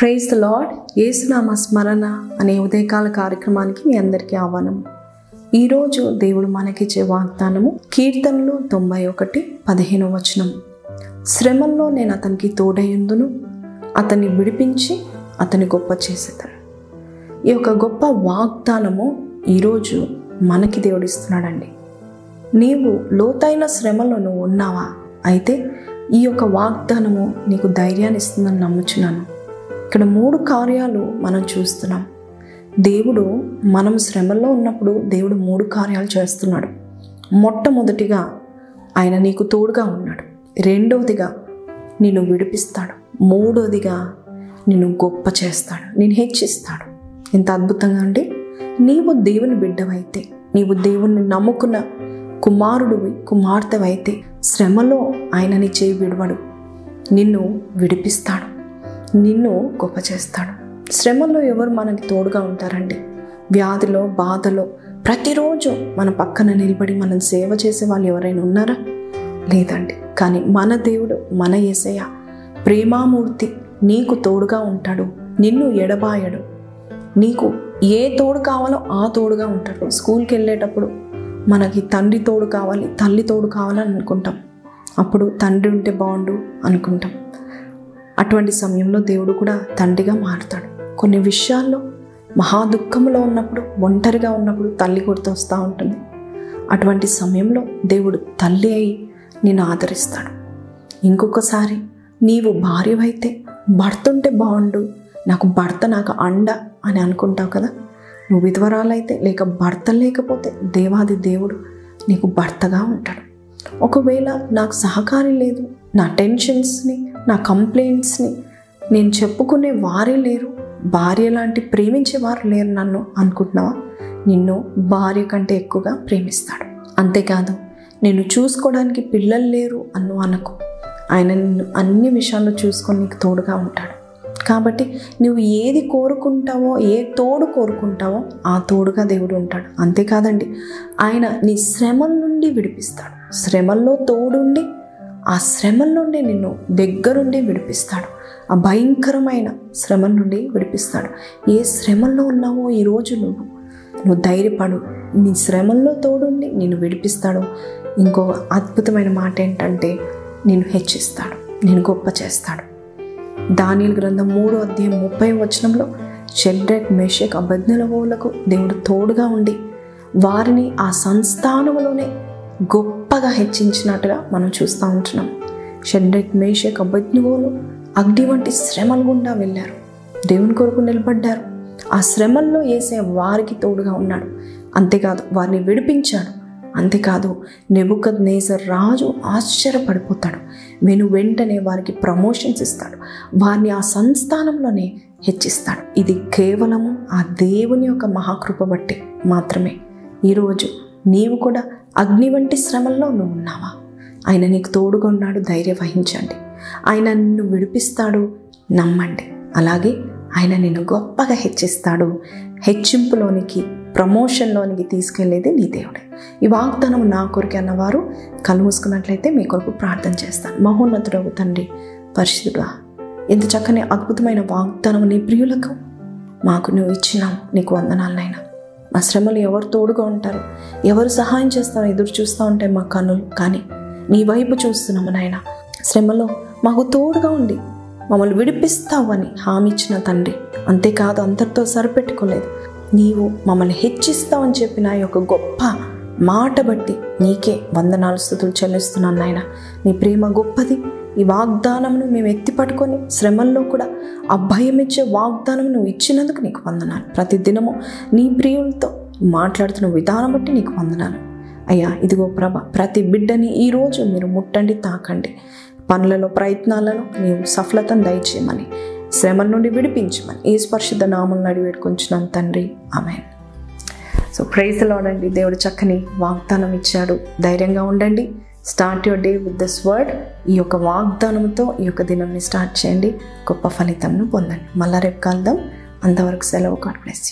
Praise the lord ఏసునామ స్మరణ అనే ఉదయకాల కార్యక్రమానికి మీ అందరికీ ఆహ్వానం. ఈరోజు దేవుడు మనకిచ్చే వాగ్దానము కీర్తనలు తొంభై ఒకటి పదిహేను వచనం. శ్రమల్లో నేను అతనికి తోడయుందును అతన్ని విడిపించి అతని గొప్ప చేసేదాను. ఈ యొక్క గొప్ప వాగ్దానము ఈరోజు మనకి దేవుడిస్తున్నాడండి నీవు లోతైన శ్రమలో నువ్వు ఉన్నావా? అయితే ఈ యొక్క వాగ్దానము నీకు ధైర్యాన్ని ఇస్తుందని నమ్ముచున్నాను. ఇక్కడ మూడు కార్యాలు మనం చూస్తున్నాం. దేవుడు మనం శ్రమల్లో ఉన్నప్పుడు దేవుడు మూడు కార్యాలు చేస్తున్నాడు. మొట్టమొదటిగా ఆయన నీకు తోడుగా ఉన్నాడు. రెండవదిగా నిన్ను విడిపిస్తాడు. మూడవదిగా నిన్ను గొప్ప చేస్తాడు. నేను హెచ్చిస్తాడు. ఎంత అద్భుతంగా అంటే నీవు దేవుని బిడ్డవైతే నీవు దేవుణ్ణి నమ్ముకున్న కుమారుడివి కుమార్తెవైతే శ్రమలో ఆయన నీ చేయి విడవడు. నిన్ను విడిపిస్తాడు. నిన్ను గొప్ప చేస్తాడు. శ్రమలో ఎవరు మనకి తోడుగా ఉంటారండి? వ్యాధిలో బాధలో ప్రతిరోజు మన పక్కన నిలబడి మనం సేవ చేసే వాళ్ళు ఎవరైనా ఉన్నారా? లేదండి. కానీ మన దేవుడు మన ఏసయ్య ప్రేమామూర్తి నీకు తోడుగా ఉంటాడు. నిన్ను ఎడబాయడు. నీకు ఏ తోడు కావాలో ఆ తోడుగా ఉంటాడు. స్కూల్కి వెళ్ళేటప్పుడు మనకి తండ్రి తోడు కావాలి తల్లి తోడు కావాలని అనుకుంటాం. అప్పుడు తండ్రి ఉంటే బాగుండు అనుకుంటాం. అటువంటి సమయంలో దేవుడు కూడా తండ్రిగా మారుతాడు. కొన్ని విషయాల్లో మహా దుఃఖంలో ఉన్నప్పుడు ఒంటరిగా ఉన్నప్పుడు తల్లి గుర్తొస్తూ ఉంటుంది. అటువంటి సమయంలో దేవుడు తల్లి అయి నేను ఆదరిస్తాడు. ఇంకొకసారి నీవు భార్యవైతే భర్త ఉంటే బాగుండు నాకు భర్త నాకు అండ అని అనుకుంటావు కదా? నువ్వు విధ్వరాలైతే లేక భర్త లేకపోతే దేవాది దేవుడు నీకు భర్తగా ఉంటాడు. ఒకవేళ నాకు సహకారం లేదు నా టెన్షన్స్ని నా కంప్లైంట్స్ని నేను చెప్పుకునే వారే లేరు. భార్య లాంటి ప్రేమించేవారు లేరు నన్ను అనుకుంటున్నావా? నిన్ను భార్య కంటే ఎక్కువగా ప్రేమిస్తాడు. అంతేకాదు నేను చూసుకోవడానికి పిల్లలు లేరు అన్ను అనకు. ఆయన నిన్ను అన్ని విషయాల్లో చూసుకొని నీకు తోడుగా ఉంటాడు. కాబట్టి నువ్వు ఏది కోరుకుంటావో ఏ తోడు కోరుకుంటావో ఆ తోడుగా దేవుడు ఉంటాడు. అంతేకాదండి ఆయన నీ శ్రమల నుండి విడిపిస్తాడు. శ్రమల్లో తోడుండి ఆ శ్రమల నుండి నిన్ను దగ్గరుండి విడిపిస్తాడు. ఆ భయంకరమైన శ్రమల నుండి విడిపిస్తాడు. ఏ శ్రమల్లో ఉన్నావో ఈరోజు నువ్వు? నువ్వు ధైర్యపడు. నీ శ్రమల్లో తోడుండి నిన్ను విడిపిస్తాడు. ఇంకో అద్భుతమైన మాట ఏంటంటే నేను హెచ్చిస్తాడు. నేను గొప్ప చేస్తాడు. దానిల గ్రంథం మూడో అధ్యాయం ముప్పై వచనంలో షెడ్రెక్ మేషక్ అభజ్ఞలవోలకు దేవుడు తోడుగా ఉండి వారిని ఆ సంస్థానంలోనే గొప్పగా హెచ్చించినట్టుగా మనం చూస్తూ ఉంటున్నాం. షెడ్రెక్ మేషక్ అబద్నువులు అగ్ని వంటి శ్రమల గుండా వెళ్ళారు. దేవుని కొరకు నిలబడ్డారు. ఆ శ్రమల్లో వేసే వారికి తోడుగా ఉన్నాడు. అంతేకాదు వారిని విడిపించాడు. అంతేకాదు నెబుకద్ నేజర్ రాజు ఆశ్చర్యపడిపోతాడు. నేను వెంటనే వారికి ప్రమోషన్స్ ఇస్తాడు. వారిని ఆ సంస్థానంలోనే హెచ్చిస్తాడు. ఇది కేవలము ఆ దేవుని యొక్క మహాకృప బట్టి మాత్రమే. ఈరోజు నీవు కూడా అగ్ని వంటి శ్రమల్లో నువ్వు ఉన్నావా? ఆయన నీకు తోడుగా ఉన్నాడు ధైర్యం వహించండి. ఆయన నిన్ను విడిపిస్తాడు నమ్మండి. అలాగే ఆయన నిన్ను గొప్పగా హెచ్చిస్తాడు. హెచ్చింపులోనికి ప్రమోషన్లోనికి తీసుకెళ్ళేది నీ దేవుడే. ఈ వాగ్దానం నా కొరికి అన్నవారు కలుమూసుకున్నట్లయితే మీ కొరకు ప్రార్థన చేస్తాను. మహోన్నతుడవు తండ్రి పరిశుద్ధుడా ఇంత చక్కని అద్భుతమైన వాగ్దానం నీ ప్రియులకు మాకు నువ్వు ఇచ్చినావు నీకు వందనాలనైనా మా శ్రమలు ఎవరు తోడుగా ఉంటారు? ఎవరు సహాయం చేస్తారో ఎదురు చూస్తూ ఉంటాయి మా కన్నులు. కానీ నీ వైపు చూస్తున్నాము నాయన. శ్రమలో మాకు తోడుగా ఉండి మమ్మల్ని విడిపిస్తావు అని హామీ ఇచ్చిన తండ్రి. అంతేకాదు అందరితో సరిపెట్టుకోలేదు. నీవు మమ్మల్ని హెచ్చిస్తావని చెప్పిన యొక్క గొప్ప మాట బట్టి నీకే వందనాలు స్థుతులు చెల్లిస్తున్నాను నాయన. నీ ప్రేమ గొప్పది. ఈ వాగ్దానమును మేము ఎత్తి పట్టుకొని శ్రమల్లో కూడా అభయమిచ్చే వాగ్దానం నువ్వు ఇచ్చినందుకు నీకు వందనాలు. ప్రతి దినము నీ ప్రియులతో మాట్లాడుతున్న విధానం బట్టి నీకు వందనాలు. అయ్యా ఇదిగో ప్రభ ప్రతి బిడ్డని ఈరోజు మీరు ముట్టండి తాకండి. పనులలో ప్రయత్నాలను నీవు సఫలతను దయచేయమని శ్రమల నుండి విడిపించమని ఏ స్పర్శిత నామం నడి వేడుకొంచున్నాం తండ్రి. ఆమె సో ప్రైజ్ దేవుడు చక్కని వాగ్దానం ఇచ్చాడు. ధైర్యంగా ఉండండి. Start your day with this word ఈ యొక్క వాగ్దానంతో ఈ యొక్క దినాన్ని స్టార్ట్ చేయండి. గొప్ప ఫలితంను పొందండి. మళ్ళా రేపు కలుద్దాం. అంతవరకు సెలవు. God bless you